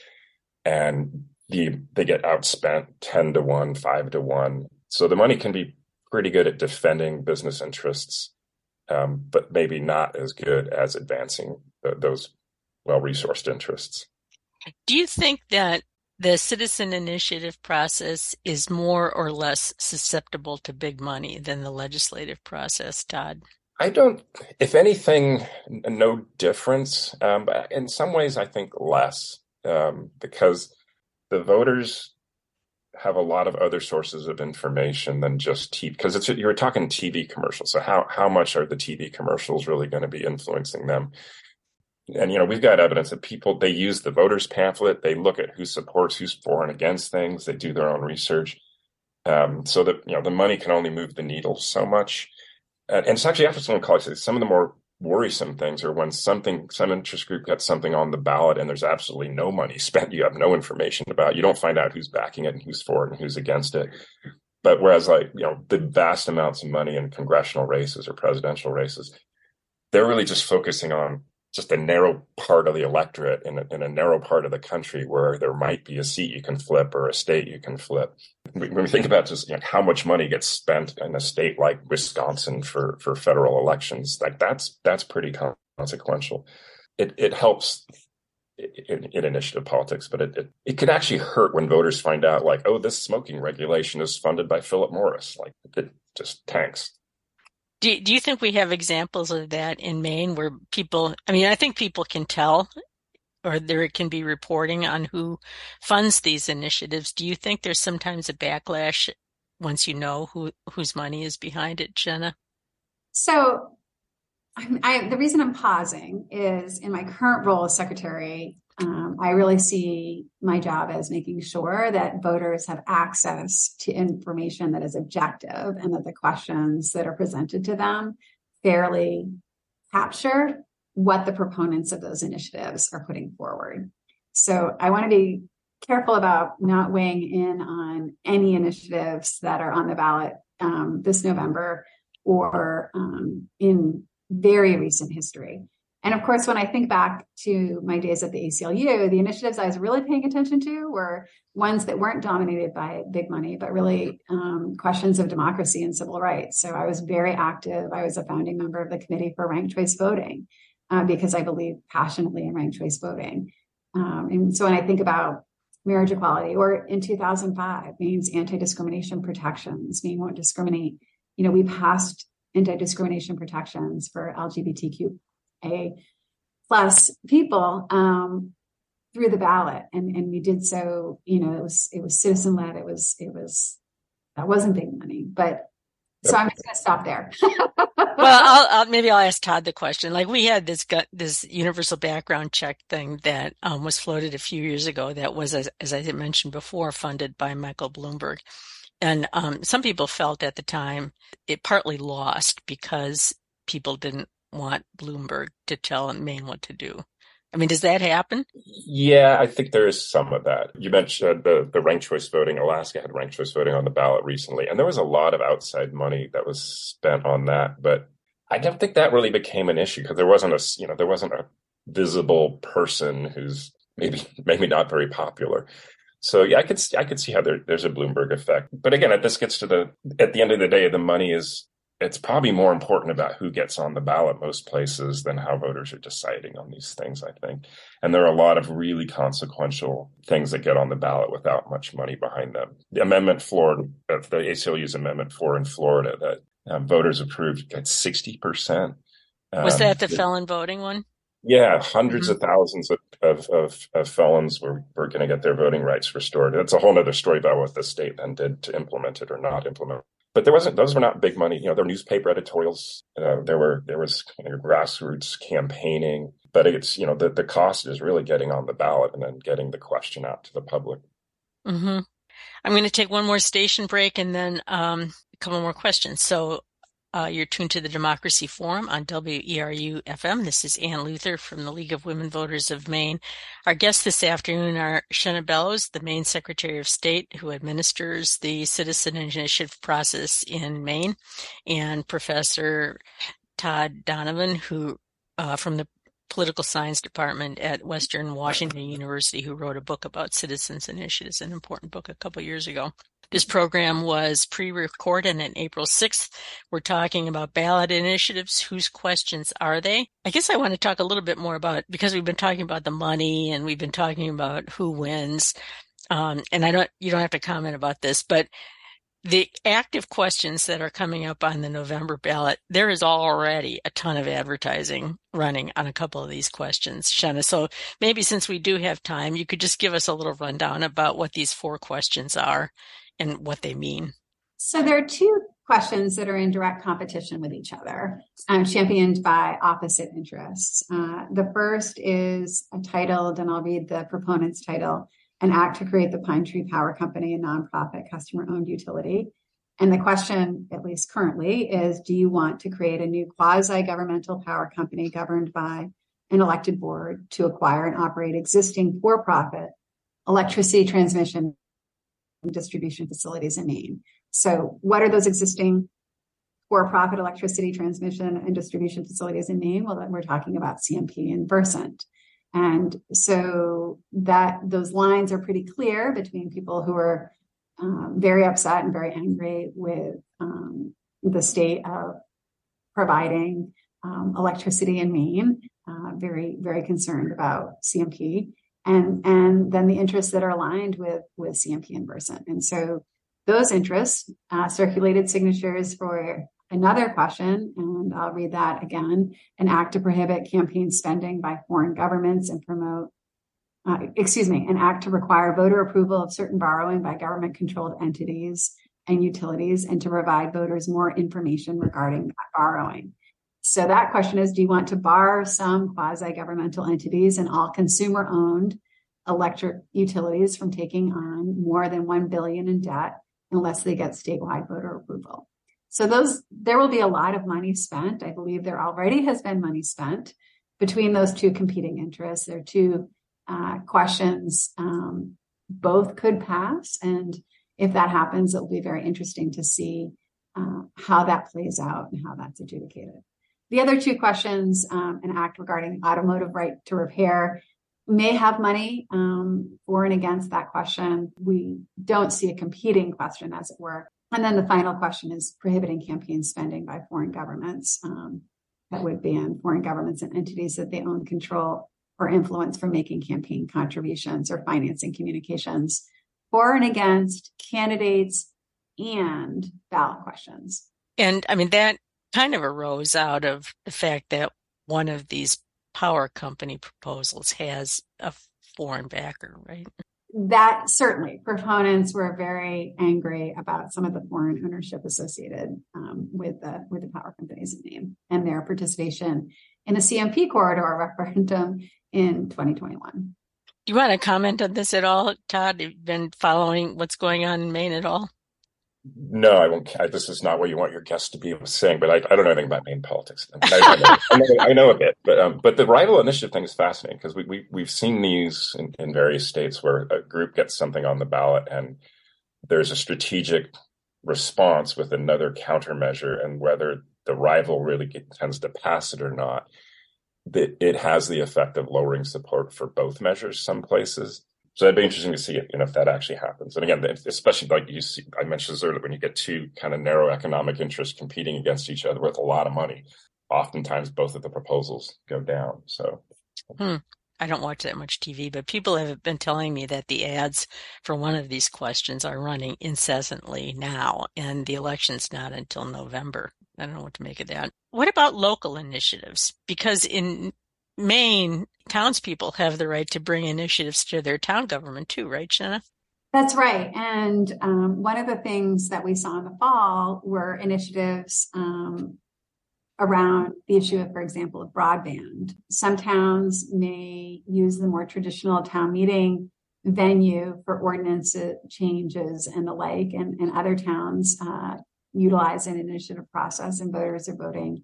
and the they get outspent ten to one, five to one. So the money can be pretty good at defending business interests um, but maybe not as good as advancing those well resourced interests. Do you think that the citizen initiative process is more or less susceptible to big money than the legislative process, Todd? I don't, if anything, no difference. Um, in some ways, I think less um, because the voters have a lot of other sources of information than just TV because it's you were talking TV commercials. So how how much are the TV commercials really going to be influencing them? And you know we've got evidence that people they use the voters pamphlet, they look at who supports, who's for and against things, they do their own research, um, so that you know the money can only move the needle so much. And, and it's actually after someone calls some of the more worrisome things are when something some interest group gets something on the ballot and there's absolutely no money (laughs) spent. You have no information about you don't find out who's backing it and who's for it and who's against it. But whereas like you know the vast amounts of money in congressional races or presidential races they're really just focusing on just a narrow part of the electorate in a, in a narrow part of the country where there might be a seat you can flip or a state you can flip. When we think about just you know, how much money gets spent in a state like Wisconsin for, for federal elections, like that's that's pretty consequential. It it helps in, in, initiative politics, but it, it, it could actually hurt when voters find out like, oh, this smoking regulation is funded by Philip Morris. Like it just tanks. Do, do you think we have examples of that in Maine where people, I mean, I think people can tell or there can be reporting on who funds these initiatives. Do you think there's sometimes a backlash once you know who whose money is behind it, Shenna? So, I, the reason I'm pausing is in my current role as secretary, um, I really see my job as making sure that voters have access to information that is objective and that the questions that are presented to them fairly capture what the proponents of those initiatives are putting forward. So I want to be careful about not weighing in on any initiatives that are on the ballot um, this November or um, in very recent history. And of course, when I think back to my days at the ACLU, the initiatives I was really paying attention to were ones that weren't dominated by big money, but really um, questions of democracy and civil rights. So I was very active. I was a founding member of the Committee for Ranked Choice Voting uh, because I believe passionately in ranked choice voting. Um, and so when I think about marriage equality, or in 2005, Maine's anti-discrimination protections, Maine won't discriminate. You know, we passed anti-discrimination protections for LGBTQ a plus people um, through the ballot, and and we did so. You know, it was it was citizen led. It was it was that wasn't big money, but so I'm just going to stop there. (laughs) well, I'll, I'll, maybe I'll ask Todd the question. Like we had this gut, this universal background check thing that um, was floated a few years ago. That was, as, as I mentioned before, funded by Michael Bloomberg, and um, some people felt at the time it partly lost because people didn't want Bloomberg to tell Maine what to do. I mean, does that happen? Yeah, I think there is some of that. You mentioned the, the ranked choice voting. Alaska had ranked choice voting on the ballot recently, and there was a lot of outside money that was spent on that. But I don't think that really became an issue because there wasn't a you know there wasn't a visible person who's maybe (laughs) maybe not very popular. So yeah, I could I could see how there, there's a Bloomberg effect. But again, this gets to the at the end of the day, the money is it's probably more important about who gets on the ballot most places than how voters are deciding on these things, I think. And there are a lot of really consequential things that get on the ballot without much money behind them. The Amendment Florida, the ACLU's Amendment 4 in Florida that um, voters approved at 60%. Um, Was that the felon voting one? Yeah, 100s mm-hmm. of thousands of, of, of, of felons were, were going to get their voting rights restored. It's a whole other story about what the state then did to implement it or not implement but there wasn't those were not big money you know there were newspaper editorials uh, there were there was grassroots campaigning but it's you know the, the cost is really getting on the ballot and then getting the question out to the public mm-hmm. i'm going to take one more station break and then um, a couple more questions so uh, you're tuned to the Democracy Forum on WERU FM. This is Ann Luther from the League of Women Voters of Maine. Our guests this afternoon are Shenna Bellows, the Maine Secretary of State, who administers the citizen initiative process in Maine, and Professor Todd Donovan, who uh, from the political science department at Western Washington University, who wrote a book about citizens initiatives, an important book a couple years ago. This program was pre-recorded on April 6th. We're talking about ballot initiatives. Whose questions are they? I guess I want to talk a little bit more about, because we've been talking about the money and we've been talking about who wins. Um, and I don't, you don't have to comment about this, but the active questions that are coming up on the November ballot, there is already a ton of advertising running on a couple of these questions, Shenna. So maybe since we do have time, you could just give us a little rundown about what these four questions are and what they mean? So there are two questions that are in direct competition with each other, um, championed by opposite interests. Uh, the first is titled, and I'll read the proponent's title, an act to create the Pine Tree Power Company, a nonprofit customer owned utility. And the question, at least currently, is do you want to create a new quasi governmental power company governed by an elected board to acquire and operate existing for profit electricity transmission distribution facilities in Maine. So, what are those existing for profit electricity transmission and distribution facilities in Maine? Well, then we're talking about CMP and Versant. And so that those lines are pretty clear between people who are um, very upset and very angry with um, the state of providing um, electricity in Maine, uh, very, very concerned about CMP, and and then the interests that are aligned with with CMP and Versant. And so those interests uh, circulated signatures for another question, and I'll read that again: an act to prohibit campaign spending by foreign governments and promote. Uh, excuse me, an act to require voter approval of certain borrowing by government controlled entities and utilities and to provide voters more information regarding that borrowing. So that question is, do you want to bar some quasi-governmental entities and all consumer-owned electric utilities from taking on more than 1 billion in debt unless they get statewide voter approval? So those, there will be a lot of money spent. I believe there already has been money spent between those two competing interests. There are two uh, questions. Um, both could pass. And if that happens, it'll be very interesting to see uh, how that plays out and how that's adjudicated. The other two questions, um, an act regarding automotive right to repair, may have money um, for and against that question. We don't see a competing question, as it were. And then the final question is prohibiting campaign spending by foreign governments. Um, that would ban foreign governments and entities that they own control or influence from making campaign contributions or financing communications for and against candidates and ballot questions. And I mean, that kind of arose out of the fact that one of these power company proposals has a foreign backer, right? That certainly proponents were very angry about some of the foreign ownership associated um, with the with the power companies in Maine and their participation in the CMP corridor referendum in 2021. Do you want to comment on this at all, Todd? You've been following what's going on in Maine at all? No, I won't. I, this is not what you want your guests to be saying, but I, I don't know anything about Maine politics. I, I, know, I, know, I know, a bit, but um, but the rival initiative thing is fascinating because we, we we've seen these in, in various states where a group gets something on the ballot and there's a strategic response with another countermeasure, and whether the rival really get, tends to pass it or not, that it has the effect of lowering support for both measures. Some places, so it'd be interesting to see you know, if that actually happens. And again, especially like you see, I mentioned this earlier, when you get two kind of narrow economic interests competing against each other with a lot of money, oftentimes both of the proposals go down. So. Hmm. I don't watch that much TV, but people have been telling me that the ads for one of these questions are running incessantly now, and the election's not until November. I don't know what to make of that. What about local initiatives? Because in Maine, townspeople have the right to bring initiatives to their town government too, right, Shenna? That's right. And um, one of the things that we saw in the fall were initiatives um, around the issue of, for example, of broadband. Some towns may use the more traditional town meeting venue for ordinance changes and the like, and, and other towns uh, utilize an initiative process, and voters are voting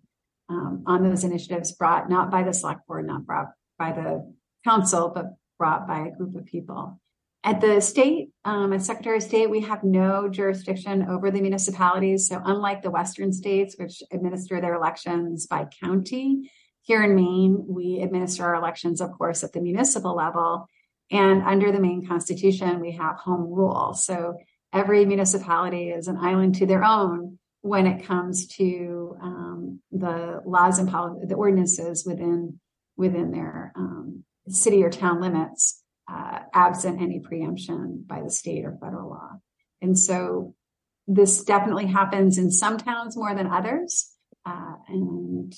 um, on those initiatives brought not by the select board, not brought by the council, but brought by a group of people. At the state, um, as Secretary of State, we have no jurisdiction over the municipalities. So, unlike the Western states, which administer their elections by county, here in Maine, we administer our elections, of course, at the municipal level. And under the Maine Constitution, we have home rule. So, every municipality is an island to their own when it comes to um, the laws and policy, the ordinances within within their um, city or town limits, uh, absent any preemption by the state or federal law. And so this definitely happens in some towns more than others. Uh, and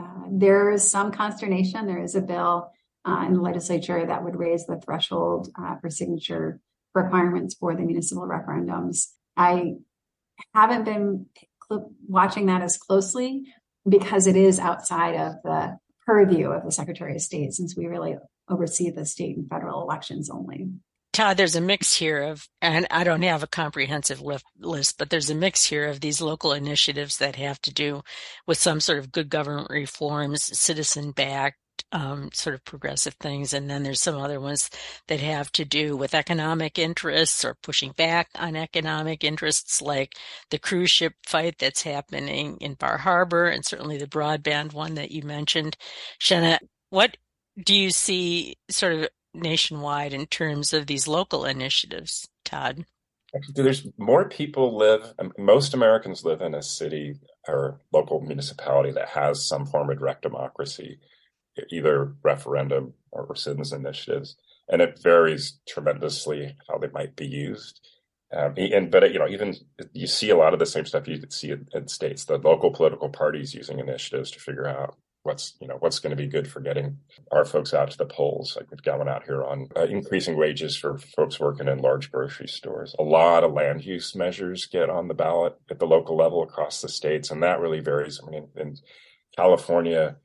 uh, there is some consternation. There is a bill uh, in the legislature that would raise the threshold uh, for signature requirements for the municipal referendums. I haven't been watching that as closely because it is outside of the purview of the Secretary of State, since we really oversee the state and federal elections only. Todd, there's a mix here of, and I don't have a comprehensive list, but there's a mix here of these local initiatives that have to do with some sort of good government reforms, citizen backed, um, sort of progressive things. And then there's some other ones that have to do with economic interests or pushing back on economic interests, like the cruise ship fight that's happening in Bar Harbor, and certainly the broadband one that you mentioned. Shenna, what do you see sort of nationwide in terms of these local initiatives, Todd? There's more people live, most Americans live in a city or local municipality that has some form of direct democracy either referendum or citizens initiatives, and it varies tremendously how they might be used. Um, and but you know, even you see a lot of the same stuff you see in, in states. The local political parties using initiatives to figure out what's you know what's going to be good for getting our folks out to the polls. Like we've got one out here on uh, increasing wages for folks working in large grocery stores. A lot of land use measures get on the ballot at the local level across the states, and that really varies. I mean, in, in California,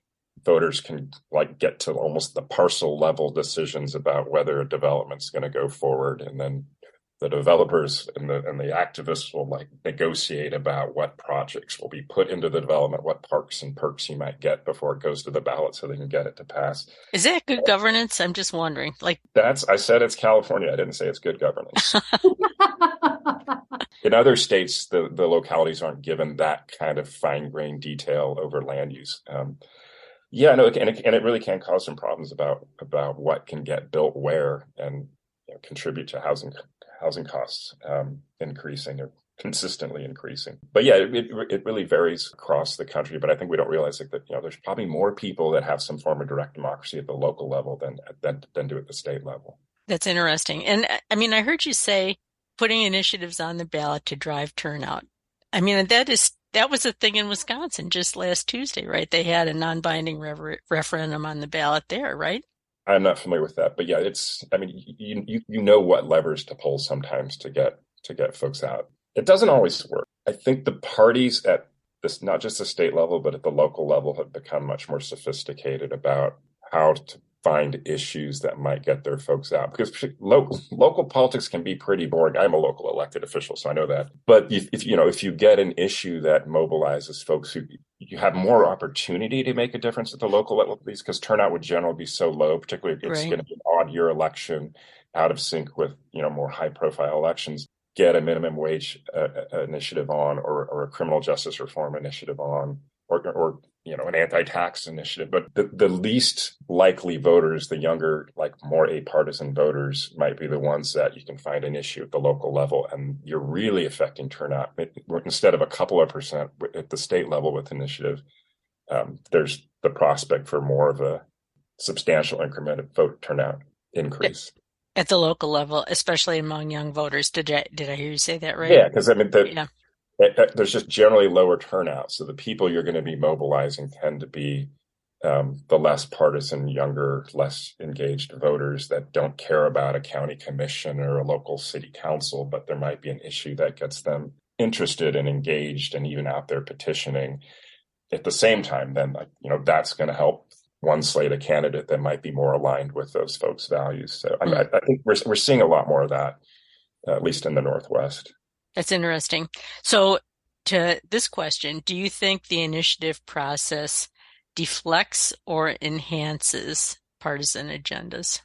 voters can like get to almost the parcel level decisions about whether a development's going to go forward and then the developers and the and the activists will like negotiate about what projects will be put into the development, what parks and perks you might get before it goes to the ballot so they can get it to pass. Is that good governance? I'm just wondering. Like that's I said it's California. I didn't say it's good governance. (laughs) In other states, the, the localities aren't given that kind of fine grained detail over land use. Um, yeah, no, and it, and it really can cause some problems about about what can get built where and you know, contribute to housing housing costs um, increasing or consistently increasing. But yeah, it, it really varies across the country. But I think we don't realize that you know there's probably more people that have some form of direct democracy at the local level than than than do at the state level. That's interesting. And I mean, I heard you say putting initiatives on the ballot to drive turnout. I mean, that is that was a thing in Wisconsin just last Tuesday, right? They had a non-binding rever- referendum on the ballot there, right? I'm not familiar with that, but yeah, it's. I mean, you you you know what levers to pull sometimes to get to get folks out. It doesn't always work. I think the parties at this, not just the state level, but at the local level, have become much more sophisticated about how to find issues that might get their folks out because local local politics can be pretty boring. I'm a local elected official, so I know that. But if, if, you know if you get an issue that mobilizes folks who you have more opportunity to make a difference at the local level, because turnout would generally be so low, particularly if it's right. going to be an odd year election, out of sync with you know more high profile elections. Get a minimum wage uh, uh, initiative on, or, or a criminal justice reform initiative on, or, or you know, an anti-tax initiative, but the, the least likely voters, the younger, like more apartisan voters might be the ones that you can find an issue at the local level. And you're really affecting turnout. Instead of a couple of percent at the state level with initiative, um, there's the prospect for more of a substantial increment of vote turnout increase. At the local level, especially among young voters. Did I, did I hear you say that right? Yeah, because I mean, the, yeah there's just generally lower turnout. So the people you're going to be mobilizing tend to be um, the less partisan, younger, less engaged voters that don't care about a county commission or a local city council, but there might be an issue that gets them interested and engaged and even out there petitioning. At the same time, then you know that's going to help one slate a candidate that might be more aligned with those folks' values. So. I, I, think we're we're seeing a lot more of that, at least in the Northwest. That's interesting. So, to this question, do you think the initiative process deflects or enhances partisan agendas?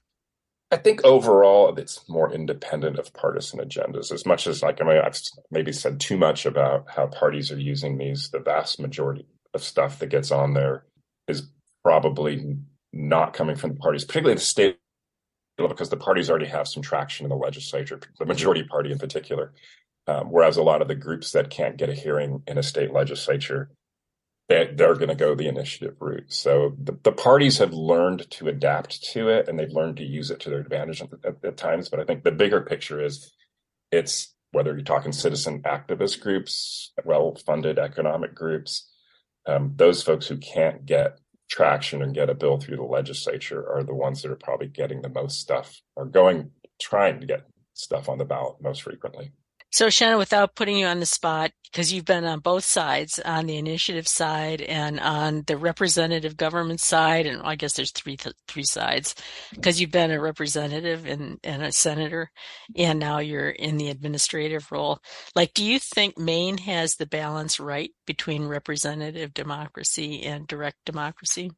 I think overall it's more independent of partisan agendas. As much as like I mean, I've maybe said too much about how parties are using these. The vast majority of stuff that gets on there is probably not coming from the parties, particularly the state level, because the parties already have some traction in the legislature. The majority party in particular um, whereas a lot of the groups that can't get a hearing in a state legislature, they, they're going to go the initiative route. So the, the, parties have learned to adapt to it and they've learned to use it to their advantage at, at, at times. But I think the bigger picture is it's whether you're talking citizen activist groups, well funded economic groups, um, those folks who can't get traction and get a bill through the legislature are the ones that are probably getting the most stuff or going, trying to get stuff on the ballot most frequently. So, Shenna, without putting you on the spot, because you've been on both sides, on the initiative side and on the representative government side, and I guess there's three th- three sides, because you've been a representative and, and a senator, and now you're in the administrative role. Like, do you think Maine has the balance right between representative democracy and direct democracy?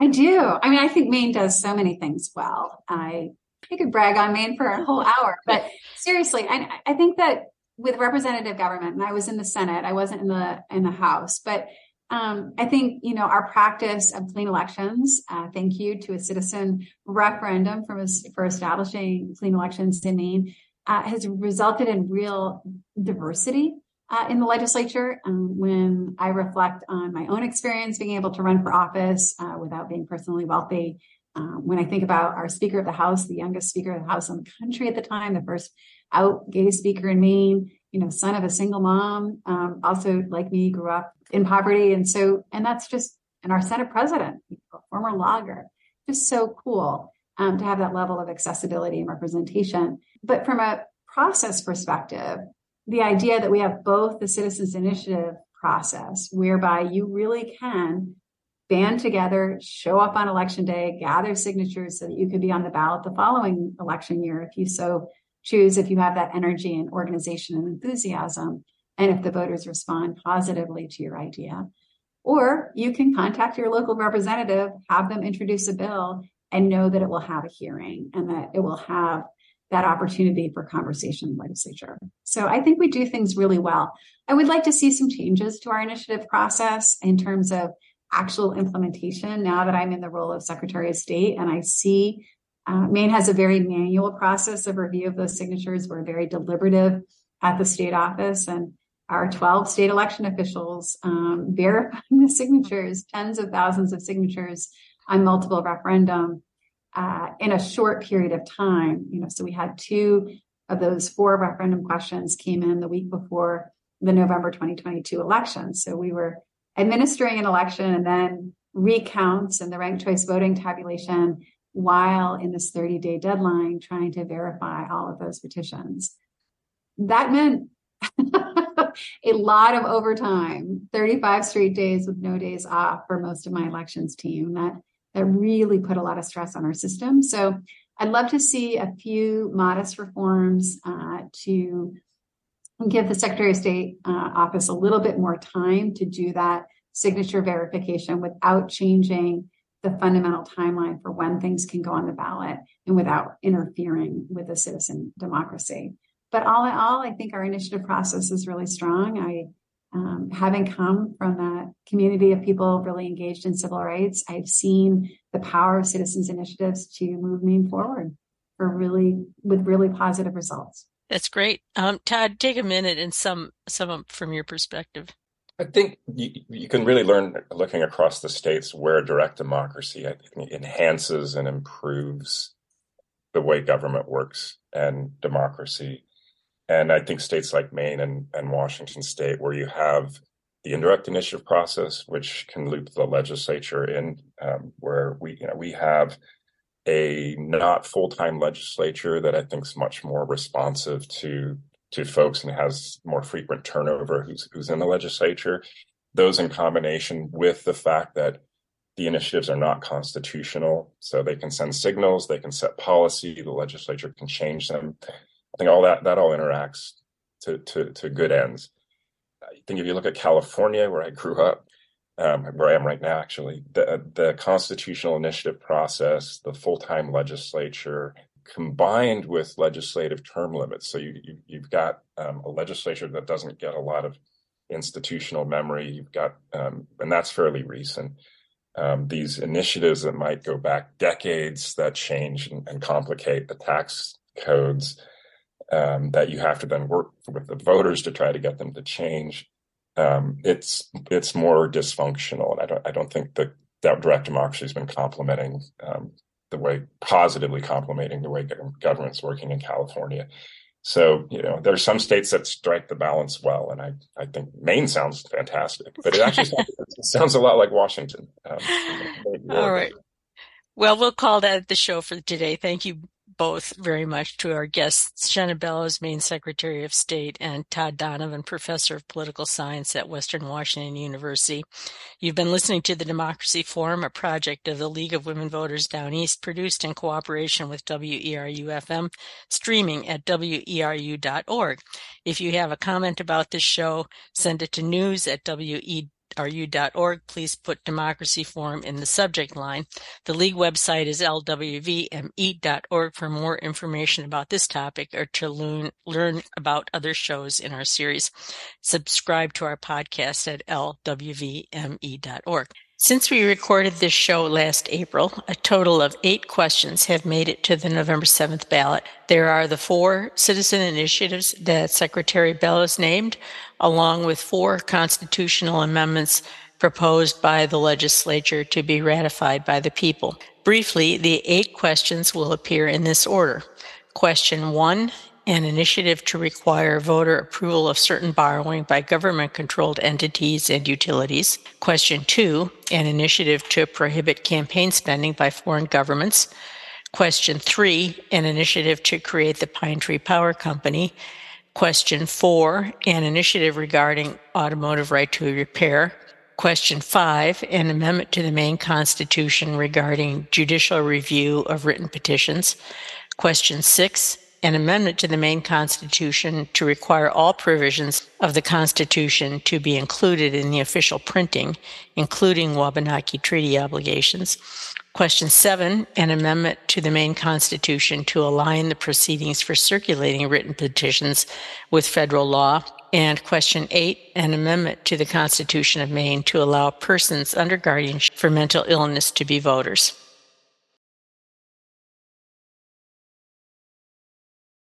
I do. I mean, I think Maine does so many things well. I I could brag on Maine for a whole hour, but seriously, I, I think that with representative government, and I was in the Senate, I wasn't in the in the House, but um, I think you know our practice of clean elections. Uh, thank you to a citizen referendum for for establishing clean elections in Maine uh, has resulted in real diversity uh, in the legislature. Um, when I reflect on my own experience being able to run for office uh, without being personally wealthy, uh, when I think about our Speaker of the House, the youngest Speaker of the House in the country at the time, the first out gay speaker in Maine, you know, son of a single mom, um, also like me, grew up in poverty. And so, and that's just, and our Senate president, former logger, just so cool um, to have that level of accessibility and representation. But from a process perspective, the idea that we have both the Citizens Initiative process, whereby you really can band together, show up on election day, gather signatures so that you could be on the ballot the following election year if you so choose if you have that energy and organization and enthusiasm, and if the voters respond positively to your idea. Or you can contact your local representative, have them introduce a bill, and know that it will have a hearing and that it will have that opportunity for conversation in the legislature. So I think we do things really well. I would like to see some changes to our initiative process in terms of actual implementation now that I'm in the role of Secretary of State and I see uh, Maine has a very manual process of review of those signatures. We're very deliberative at the state office, and our 12 state election officials um, verifying the signatures, tens of thousands of signatures on multiple referendum uh, in a short period of time. You know, so we had two of those four referendum questions came in the week before the November 2022 election. So we were administering an election and then recounts and the ranked choice voting tabulation while in this 30 day deadline trying to verify all of those petitions. That meant (laughs) a lot of overtime, 35 straight days with no days off for most of my elections team. That that really put a lot of stress on our system. So I'd love to see a few modest reforms uh, to give the Secretary of State uh, office a little bit more time to do that signature verification without changing the fundamental timeline for when things can go on the ballot and without interfering with the citizen democracy. But all in all, I think our initiative process is really strong. I um, having come from that community of people really engaged in civil rights, I've seen the power of citizens initiatives to move Maine forward for really with really positive results. That's great. Um, Todd, take a minute and sum up from your perspective. I think you, you can really learn looking across the states where direct democracy enhances and improves the way government works and democracy. And I think states like Maine and, and Washington State, where you have the indirect initiative process, which can loop the legislature in, um, where we you know we have a not full time legislature that I think is much more responsive to to folks and has more frequent turnover who's who's in the legislature. Those in combination with the fact that the initiatives are not constitutional, so they can send signals, they can set policy, the legislature can change them. I think all that that all interacts to to, to good ends. I think if you look at California, where I grew up, um, where I am right now, actually, the the constitutional initiative process, the full time legislature, combined with legislative term limits. So you, you have got um, a legislature that doesn't get a lot of institutional memory. You've got, um, and that's fairly recent. Um, these initiatives that might go back decades that change and, and complicate the tax codes um, that you have to then work with the voters to try to get them to change. Um, it's it's more dysfunctional, and I don't I don't think that that direct democracy has been complementing um, the way positively complementing the way government's working in California. So, you know, there are some states that strike the balance well, and I, I think Maine sounds fantastic, but it actually sounds, (laughs) it sounds a lot like Washington. Um, (laughs) All right. Well, we'll call that the show for today. Thank you both very much to our guests, Shenna Bellows, Maine Secretary of State, and Todd Donovan, Professor of Political Science at Western Washington University. You've been listening to the Democracy Forum, a project of the League of Women Voters Down East, produced in cooperation with WERU FM, streaming at weru.org. If you have a comment about this show, send it to news at WE ru.org, please put Democracy Forum in the subject line. The League website is lwvme.org for more information about this topic or to learn, learn about other shows in our series. Subscribe to our podcast at lwvme.org. Since we recorded this show last April, a total of eight questions have made it to the November 7th ballot. There are the four citizen initiatives that Secretary Bellows named, along with four constitutional amendments proposed by the legislature to be ratified by the people. Briefly, the eight questions will appear in this order. Question one an initiative to require voter approval of certain borrowing by government controlled entities and utilities. Question two, an initiative to prohibit campaign spending by foreign governments. Question three, an initiative to create the Pine Tree Power Company. Question four, an initiative regarding automotive right to repair. Question five, an amendment to the Maine Constitution regarding judicial review of written petitions. Question six, an amendment to the Maine Constitution to require all provisions of the Constitution to be included in the official printing, including Wabanaki Treaty obligations. Question seven, an amendment to the Maine Constitution to align the proceedings for circulating written petitions with federal law. And question eight, an amendment to the Constitution of Maine to allow persons under guardianship for mental illness to be voters.